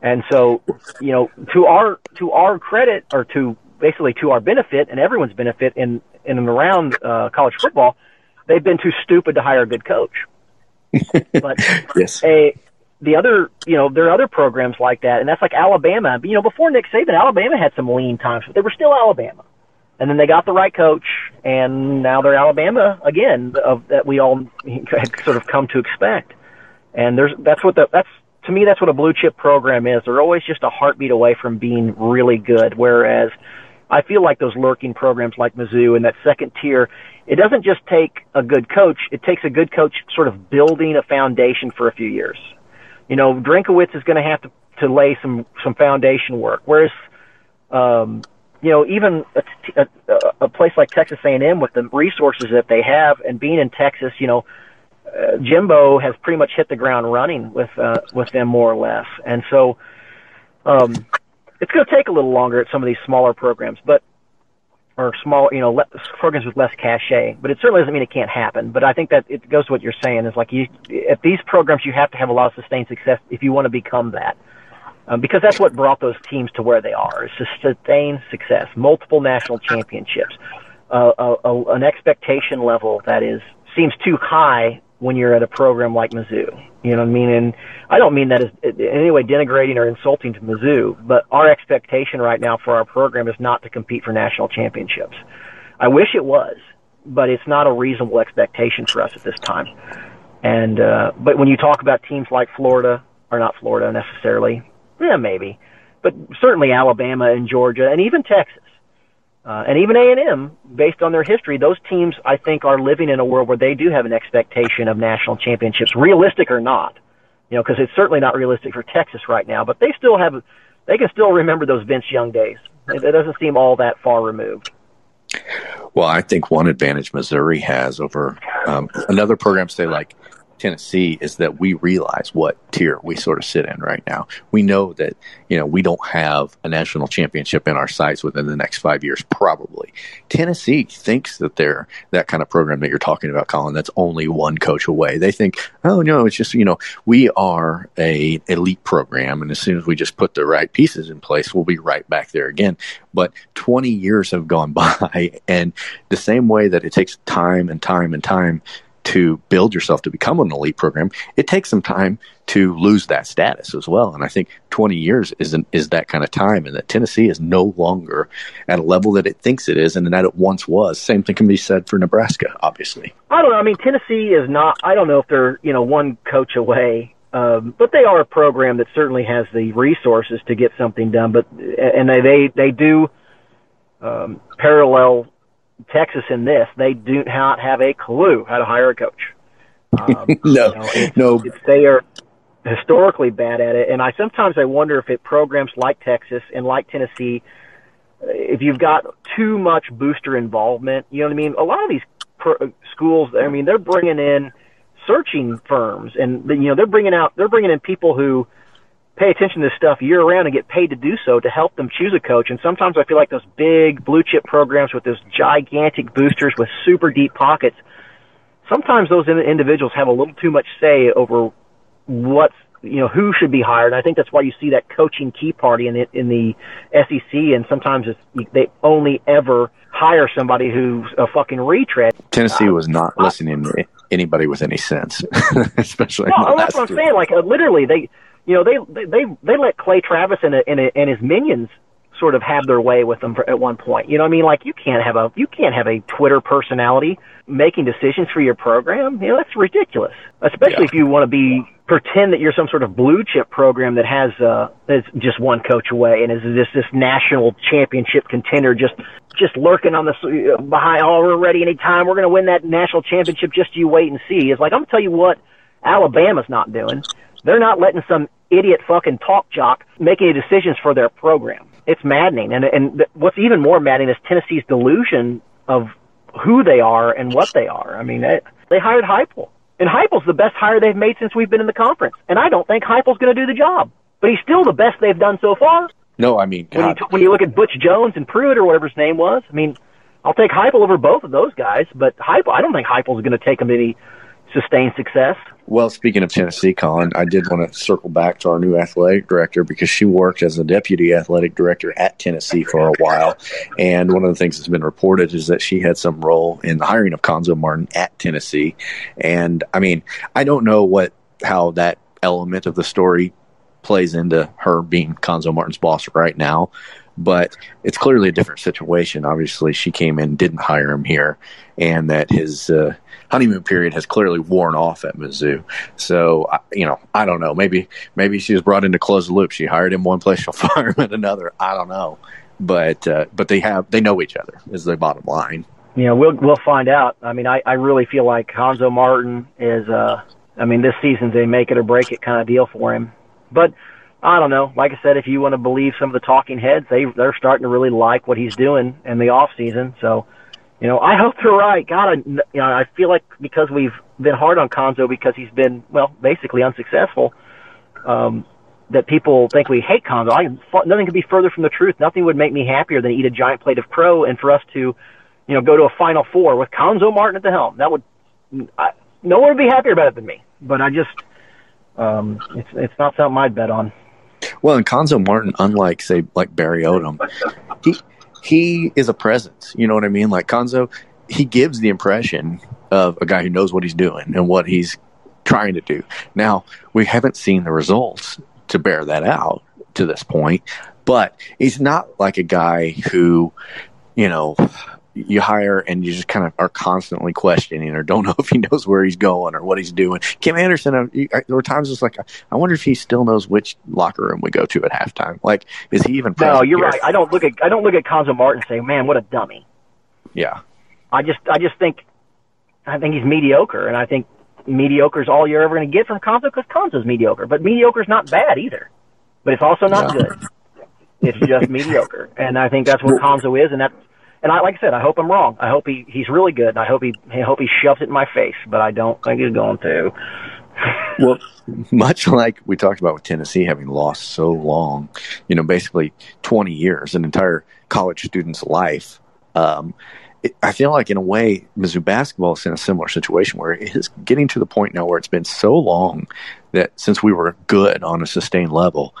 And so, you know, to our to our credit, or to basically to our benefit and everyone's benefit in in and around uh, college football, they've been too stupid to hire a good coach. but yes. a the other, you know, there are other programs like that, and that's like Alabama. You know, before Nick Saban, Alabama had some lean times, but they were still Alabama. And then they got the right coach, and now they're Alabama again, of that we all had sort of come to expect. And there's that's what the that's to me that's what a blue chip program is. They're always just a heartbeat away from being really good. Whereas I feel like those lurking programs like Mizzou and that second tier, it doesn't just take a good coach. It takes a good coach sort of building a foundation for a few years. You know, Drinkwitz is going to have to to lay some some foundation work. Whereas, um, you know, even a, a, a place like Texas A&M with the resources that they have, and being in Texas, you know, uh, Jimbo has pretty much hit the ground running with uh, with them more or less, and so um, it's going to take a little longer at some of these smaller programs, but or small, you know, le- programs with less cachet. But it certainly doesn't mean it can't happen. But I think that it goes to what you're saying is like you at these programs you have to have a lot of sustained success if you want to become that. Um, because that's what brought those teams to where they are. Is sustained success, multiple national championships, uh, a, a, an expectation level that is seems too high when you're at a program like Mizzou. You know what I mean? And I don't mean that as in any way denigrating or insulting to Mizzou, but our expectation right now for our program is not to compete for national championships. I wish it was, but it's not a reasonable expectation for us at this time. And uh, but when you talk about teams like Florida, or not Florida necessarily, yeah, maybe, but certainly Alabama and Georgia and even Texas. Uh, and even A&M, based on their history, those teams I think are living in a world where they do have an expectation of national championships, realistic or not. You know, because it's certainly not realistic for Texas right now, but they still have, they can still remember those Vince Young days. It, it doesn't seem all that far removed. Well, I think one advantage Missouri has over um, another program, say like Tennessee is that we realize what tier we sort of sit in right now. We know that, you know, we don't have a national championship in our sights within the next five years, probably. Tennessee thinks that they're that kind of program that you're talking about, Colin, that's only one coach away. They think, oh, no, it's just, you know, we are a elite program. And as soon as we just put the right pieces in place, we'll be right back there again. But 20 years have gone by. And the same way that it takes time and time and time to build yourself to become an elite program, it takes some time to lose that status as well. And I think 20 years is an, is that kind of time, and that Tennessee is no longer at a level that it thinks it is, and that it once was. Same thing can be said for Nebraska, obviously. I don't know. I mean, Tennessee is not. I don't know if they're you know one coach away. Um, but they are a program that certainly has the resources to get something done. But and they they they do um, parallel Texas in this, they do not have a clue how to hire a coach. Um, no, you know, it's, no, it's, they are historically bad at it, and I sometimes I wonder if it programs like Texas and like Tennessee, if you've got too much booster involvement, you know what I mean. A lot of these pro- schools, I mean, they're bringing in searching firms, and you know they're bringing out they're bringing in people who pay attention to this stuff year round and get paid to do so to help them choose a coach. And sometimes I feel like those big blue chip programs with those gigantic boosters with super deep pockets, sometimes those individuals have a little too much say over what's you know who should be hired. And I think that's why you see that coaching key party in the in the SEC, and sometimes it's, they only ever hire somebody who's a fucking retread. Tennessee was not uh, listening to anybody with any sense, especially. No, that's what I'm saying. Like uh, literally, they you know, they they they let Clay Travis and and, and his minions sort of have their way with them for, at one point. You know, I mean, like you can't have a you can't have a Twitter personality making decisions for your program. You know, that's ridiculous. Especially yeah. if you want to be pretend that you're some sort of blue chip program that has uh is just one coach away and is this this national championship contender just just lurking on the uh, behind. Oh, we're ready anytime. We're going to win that national championship. Just you wait and see. It's like I'm gonna tell you what Alabama's not doing. They're not letting some idiot fucking talk jock making decisions for their program. It's maddening. And, and what's even more maddening is Tennessee's delusion of who they are and what they are. I mean, they, they hired Heupel. And Heupel's the best hire they've made since we've been in the conference. And I don't think Heupel's going to do the job. But he's still the best they've done so far. No, I mean, when you, when you look at Butch Jones and Pruitt or whatever his name was, I mean, I'll take Heupel over both of those guys. But Heupel, I don't think Heupel's going to take them any sustained success. Well, speaking of Tennessee, Colin, I did want to circle back to our new athletic director because she worked as a deputy athletic director at Tennessee for a while. And one of the things that's been reported is that she had some role in the hiring of Cuonzo Martin at Tennessee. And I mean, I don't know what how that element of the story plays into her being Cuonzo Martin's boss right now but it's clearly a different situation. Obviously, she came in, didn't hire him here, and that his uh, honeymoon period has clearly worn off at Mizzou. So, you know, I don't know. Maybe maybe she was brought in to close the loop. She hired him one place, she'll fire him at another. I don't know, but uh, but they have they know each other is the bottom line. You know, we'll we'll find out. I mean, I I really feel like Cuonzo Martin is. uh I mean, this season's a make it or break it kind of deal for him, but. I don't know. Like I said, if you want to believe some of the talking heads, they they're starting to really like what he's doing in the off season. So, you know, I hope they're right. God, I, you know, I feel like because we've been hard on Cuonzo because he's been well, basically unsuccessful. Um, that people think we hate Cuonzo. I nothing could be further from the truth. Nothing would make me happier than eat a giant plate of crow and for us to, you know, go to a Final Four with Cuonzo Martin at the helm. That would, I, no one would be happier about it than me. But I just, um, it's it's not something I'd bet on. Well, and Cuonzo Martin, unlike say like Barry Odom, he he is a presence. You know what I mean? Like Cuonzo, he gives the impression of a guy who knows what he's doing and what he's trying to do. Now we haven't seen the results to bear that out to this point, but he's not like a guy who, you know, you hire and you just kind of are constantly questioning or don't know if he knows where he's going or what he's doing. Kim Anderson, uh, there were times it's like, I wonder if he still knows which locker room we go to at halftime. Like, is he even? No, you're here? right. I don't look at I don't look at Cuonzo Martin and say, man, what a dummy. Yeah. I just I just think I think he's mediocre, and I think mediocre is all you're ever going to get from Cuonzo because Cuonzo's mediocre. But mediocre is not bad either, but it's also not No. good. It's just mediocre, and I think that's what Cuonzo is, and that's and I like I said, I hope I'm wrong. I hope he he's really good. And I hope he I hope he shoves it in my face, but I don't think he's going to. Well, much like we talked about with Tennessee having lost so long, you know, basically 20 years, an entire college student's life. Um, it, I feel like, in a way, Mizzou basketball is in a similar situation where it is getting to the point now where it's been so long that since we were good on a sustained level,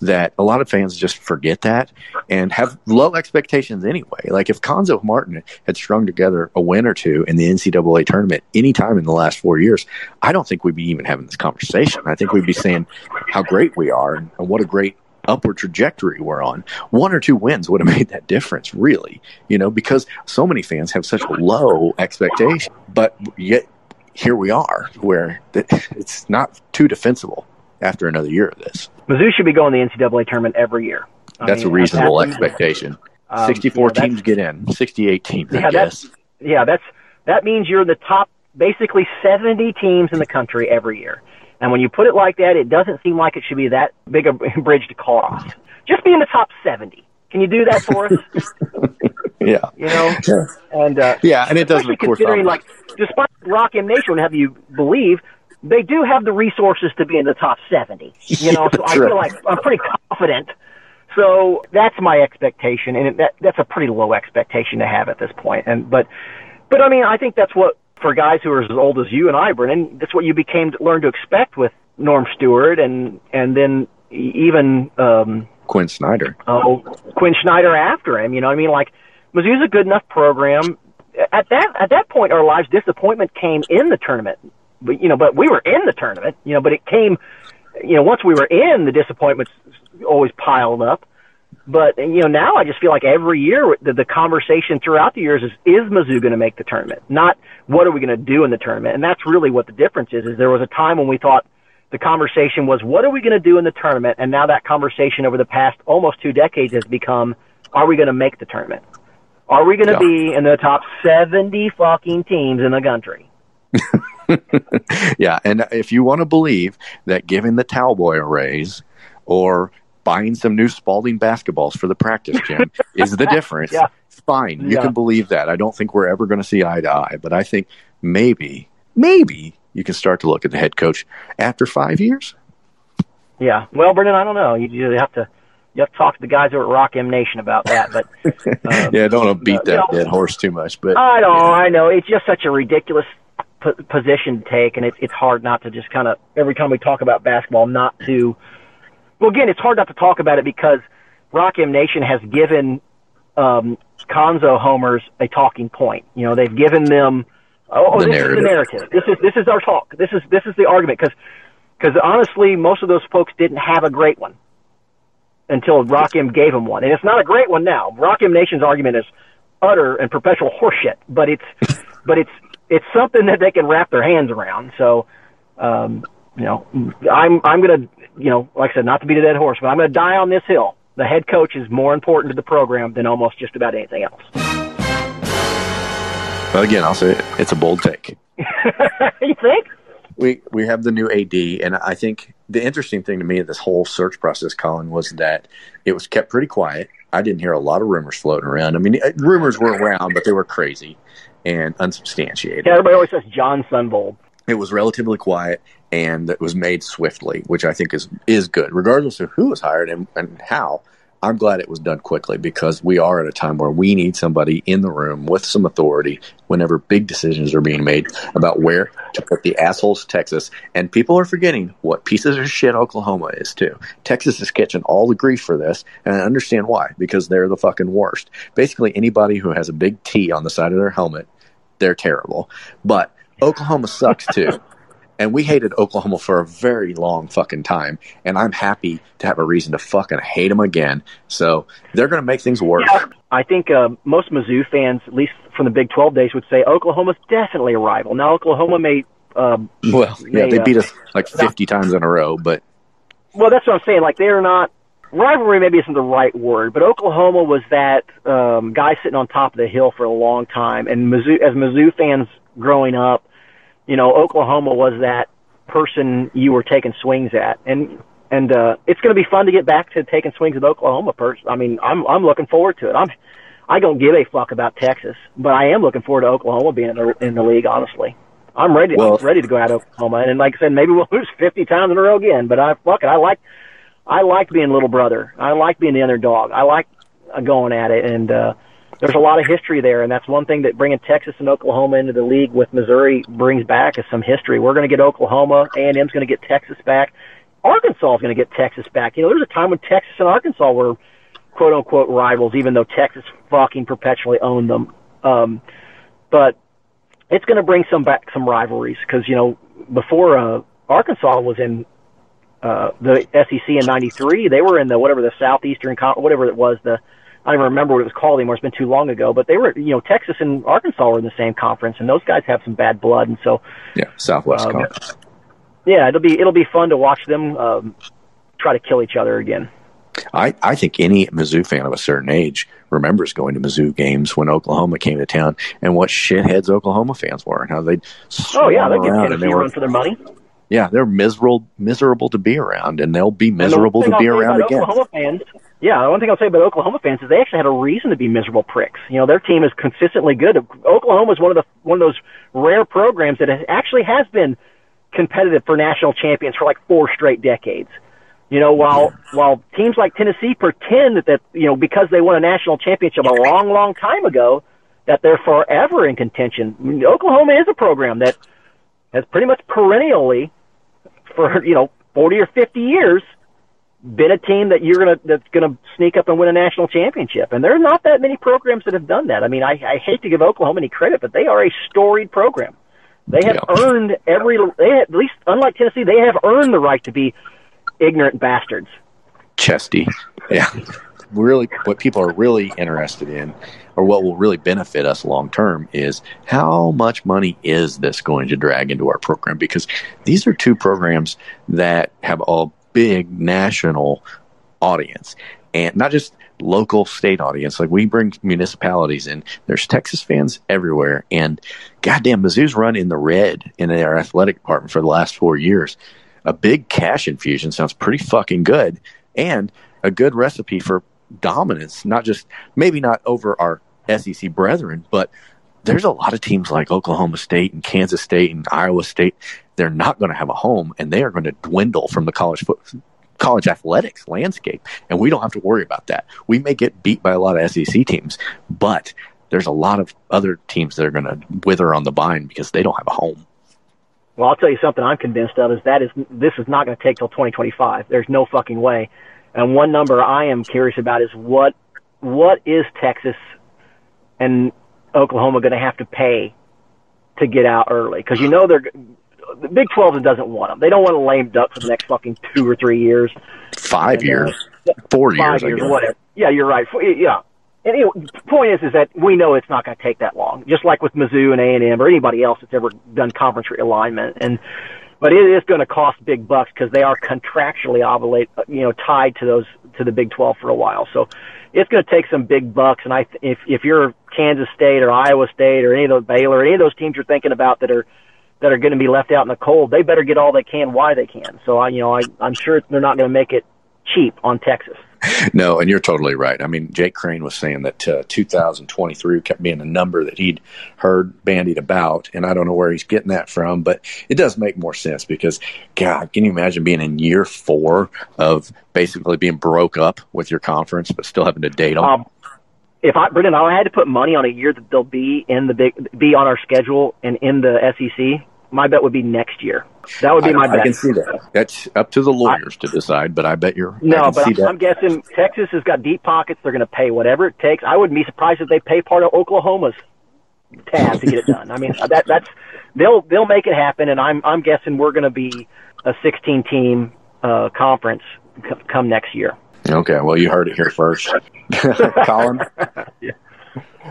that a lot of fans just forget that and have low expectations anyway. Like if Cuonzo Martin had strung together a win or two in the NCAA tournament anytime in the last four years, I don't think we'd be even having this conversation. I think we'd be saying how great we are and, what a great upward trajectory we're on. One or two wins would have made that difference, really, you know, because so many fans have such low expectations. But yet here we are where it's not too defensible after another year of this. Mizzou should be going to the NCAA tournament every year. I That's mean, a reasonable that's- expectation. Um, 64 you know, teams get in, 68 teams, I Yeah, guess. that's yeah, that's that means you're in the top basically 70 teams in the country every year. And when you put it like that, it doesn't seem like it should be that big a bridge to cross. Just be in the top 70. Can you do that for us? Yeah. You know, and uh, Yeah, and it doesn't, especially of course, considering like despite Rock M Nation would have you believe they do have the resources to be in the top 70. You know, so that's I feel like I'm pretty confident. So that's my expectation, and that that's a pretty low expectation to have at this point. And but but I mean, I think that's what for guys who are as old as you and I, Brennan, that's what you became to learn to expect with Norm Stewart, and and then e- even um, Quin Snyder. oh Quinn Schneider after him. You know, what I mean, like Mizzou's a good enough program. At that at that point, our lives disappointment came in the tournament. But you know, but we were in the tournament. You know, but it came. You know, once we were in, the disappointments always piled up. But you know, now I just feel like every year the, the conversation throughout the years is: Is Mizzou going to make the tournament? Not what are we going to do in the tournament? And that's really what the difference is. Is there was a time when we thought the conversation was what are we going to do in the tournament, and now that conversation over the past almost two decades has become: Are we going to make the tournament? Are we going to Yeah. be in the top seventy fucking teams in the country? yeah, and if you want to believe that giving the towel boy a raise or buying some new Spalding basketballs for the practice gym is the difference, Yeah. fine. You Yeah. can believe that. I don't think we're ever going to see eye to eye, but I think maybe, maybe you can start to look at the head coach after five years. Yeah. Well, Brendan, I don't know. You, you have to you have to talk to the guys over at Rock M Nation about that. But um, yeah, don't beat that you know, dead horse too much, but I know, I know. It's just such a ridiculous p- position to take, and it's it's hard not to just kind of every time we talk about basketball, not to. Well, again, it's hard not to talk about it because Rock M Nation has given um, Cuonzo homers a talking point. You know, they've given them. Oh, The this narrative. is the narrative. This is this is our talk. This is this is the argument because because honestly, most of those folks didn't have a great one until Rock M gave them one, and it's not a great one now. Rock M Nation's argument is utter and perpetual horseshit, but it's but it's it's something that they can wrap their hands around. So, um, you know, I'm I'm gonna you know, like I said, not to beat a dead horse, but I'm gonna die on this hill. The head coach is more important to the program than almost just about anything else. But again, I'll say it, it's a bold take. you think? we we have the new AD, and I think the interesting thing to me in this whole search process, Colin, was that it was kept pretty quiet. I didn't hear a lot of rumors floating around. I mean, rumors were around, but they were crazy and unsubstantiated. Yeah, everybody always says John Sunvold. It was relatively quiet, and it was made swiftly, which I think is is good, regardless of who was hired and, and how. I'm glad it was done quickly because we are at a time where we need somebody in the room with some authority whenever big decisions are being made about where to put the assholes Texas. And people are forgetting what pieces of shit Oklahoma is too. Texas is catching all the grief for this, and I understand why because they're the fucking worst. Basically, anybody who has a big T on the side of their helmet, they're terrible. But Oklahoma sucks too. And we hated Oklahoma for a very long fucking time. And I'm happy to have a reason to fucking hate them again. So they're going to make things worse. I think uh, most Mizzou fans, at least from the Big 12 days would say Oklahoma's definitely a rival. Now Oklahoma may. Um, well, yeah, may, they beat uh, us like 50 times in a row, but Well, that's what I'm saying. Like they're not rivalry. Maybe isn't the right word, but Oklahoma was that um, guy sitting on top of the hill for a long time. And Mizzou, as Mizzou fans growing up, you know, Oklahoma was that person you were taking swings at, and and uh, it's going to be fun to get back to taking swings at Oklahoma. Pers- I mean, I'm I'm looking forward to it. I'm I don't give a fuck about Texas, but I am looking forward to Oklahoma being in the, in the league. Honestly, I'm ready. Well- I'm ready to go out to Oklahoma, and like I said, maybe we'll lose 50 times in a row again. But I fuck it. I like I like being little brother. I like being the underdog. I like uh, going at it, and uh, there's a lot of history there, and that's one thing that bringing Texas and Oklahoma into the league with Missouri brings back is some history. We're going to get Oklahoma, A and M's going to get Texas back. Arkansas is going to get Texas back. You know, there's a time when Texas and Arkansas were quote unquote rivals, even though Texas fucking perpetually owned them. Um, but it's going to bring some back some rivalries because you know before uh, Arkansas was in uh, the SEC in '93, they were in the whatever the Southeastern Con- whatever it was the I don't even remember what it was called anymore. It's been too long ago. But they were you know Texas and Arkansas were in the same conference, and those guys have some bad blood, and so yeah, Southwest Um, Conference. yeah, it'll be it'll be fun to watch them um, try to kill each other again. I, I think any Mizzou fan of a certain age remembers going to Mizzou games when Oklahoma came to town and what shitheads Oklahoma fans were and how they'd Oh yeah, they get around and they were run for their money. Yeah they're miserable miserable to be around and they'll be miserable to be I'll around again. Oklahoma fans, yeah, the one thing I'll say about Oklahoma fans is they actually had a reason to be miserable pricks. You know, their team is consistently good. Oklahoma is one of the one of those rare programs that actually has been competitive for national champions for like four straight decades. You know, while while teams like Tennessee pretend that, that you know because they won a national championship a long, long time ago that they're forever in contention. I mean, Oklahoma is a program that has pretty much perennially for you know forty or fifty years been a team that you're gonna that's gonna sneak up and win a national championship. And there are not that many programs that have done that. I mean, I, I hate to give Oklahoma any credit, but they are a storied program. They have Yeah. earned every. They have, at least unlike Tennessee, they have earned the right to be ignorant bastards. Chesty. Yeah. Really, what people are really interested in, or what will really benefit us long term, is how much money is this going to drag into our program? Because these are two programs that have a big national audience and not just local state audience. Like we bring municipalities in, there's Texas fans everywhere. And goddamn, Mizzou's run in the red in their athletic department for the last four years. A big cash infusion sounds pretty fucking good and a good recipe for dominance, not just maybe not over our SEC brethren, but there's a lot of teams like Oklahoma State and Kansas State and Iowa State. They're not going to have a home and they are going to dwindle from the college college athletics landscape. And we don't have to worry about that. We may get beat by a lot of SEC teams, but there's a lot of other teams that are going to wither on the vine because they don't have a home. Well, I'll tell you something I'm convinced of is that is this is not going to take till 2025. There's no fucking way. And one number I am curious about is what what is Texas and Oklahoma going to have to pay to get out early? Because you know they're the Big 12 doesn't want them. They don't want a lame duck for the next fucking two or three years. Five And, uh, years, four five years, years, whatever. Yeah, you're right. Yeah. And anyway, the point is, is that we know it's not going to take that long. Just like with Mizzou and A and M or anybody else that's ever done conference realignment, and but it is going to cost big bucks because they are contractually obligate, uh, you know, tied to those to the Big 12 for a while. So it's going to take some big bucks. And I, if if you're Kansas State or Iowa State or any of those Baylor, any of those teams you're thinking about that are that are going to be left out in the cold, they better get all they can while they can. So I, you know, I, I'm sure they're not going to make it cheap on Texas. No, and you're totally right. I mean, Jake Crain was saying that uh, 2023 kept being a number that he'd heard bandied about, and I don't know where he's getting that from, but it does make more sense because, God, can you imagine being in year four of basically being broke up with your conference, but still having to date them? Um, if I, Brendan, I had to put money on a year that they'll be in the big, be on our schedule and in the SEC. My bet would be next year. That would be I, my I bet. can see that. That's up to the lawyers to decide, but I bet you're. No, but I'm. I'm guessing Texas has got deep pockets. They're going to pay whatever it takes. I wouldn't be surprised if they pay part of Oklahoma's tab to get it done. I mean, that that's they'll they'll make it happen, and I'm I'm guessing we're going to be a 16 team uh, conference c- come next year. Okay, well, you heard it here first. Colin, we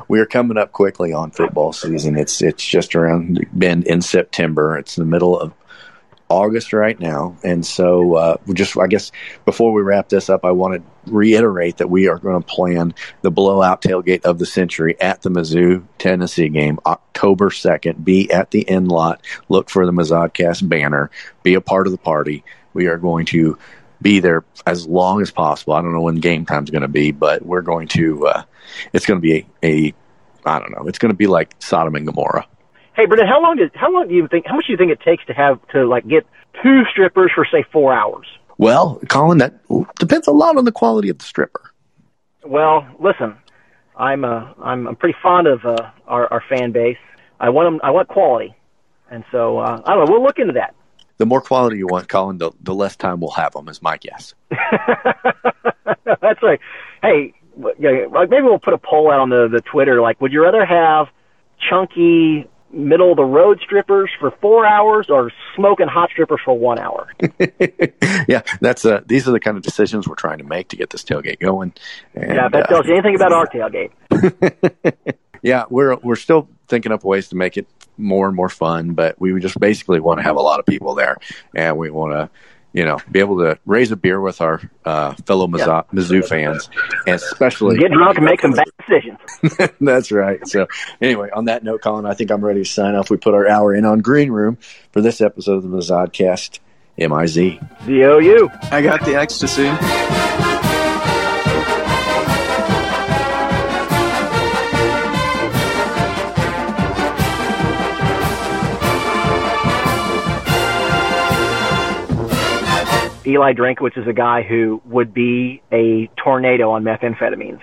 we are coming up quickly on football season. It's it's just around the bend in September. It's the middle of August right now, and so uh, just I guess before we wrap this up, I want to reiterate that we are going to plan the blowout tailgate of the century at the Mizzou Tennessee game, October second. Be at the end lot. Look for the Mizzodcast banner. Be a part of the party. We are going to be there as long as possible. I don't know when game time's going to be, but we're going to. Uh, it's going to be a, a. I don't know. It's going to be like Sodom and Gomorrah. Hey, Brendan, how long does how long do you think how much do you think it takes to have to like get two strippers for say four hours? Well, Colin, that depends a lot on the quality of the stripper. Well, listen, I'm uh, I'm I'm pretty fond of uh, our our fan base. I want them, I want quality, and so uh, I don't know. We'll look into that. The more quality you want, Colin, the, the less time we'll have them. Is my guess. That's right. Hey, maybe we'll put a poll out on the the Twitter. Like, would you rather have chunky middle of the road strippers for four hours or smoking hot strippers for one hour. yeah, that's uh, these are the kind of decisions we're trying to make to get this tailgate going. And, yeah, that tells uh, you anything about our tailgate. yeah, we're we're still thinking up ways to make it more and more fun, but we just basically want to have a lot of people there, and we want to you know, be able to raise a beer with our uh, fellow Mizzou, Mizzou fans, and especially get drunk and make some bad decisions. That's right. So, anyway, on that note, Colin, I think I'm ready to sign off. We put our hour in on Greenroom for this episode of the Mizzodcast. M I Z. D O U. I got the ecstasy. Eli Drinkwitz is a guy who would be a tornado on methamphetamines.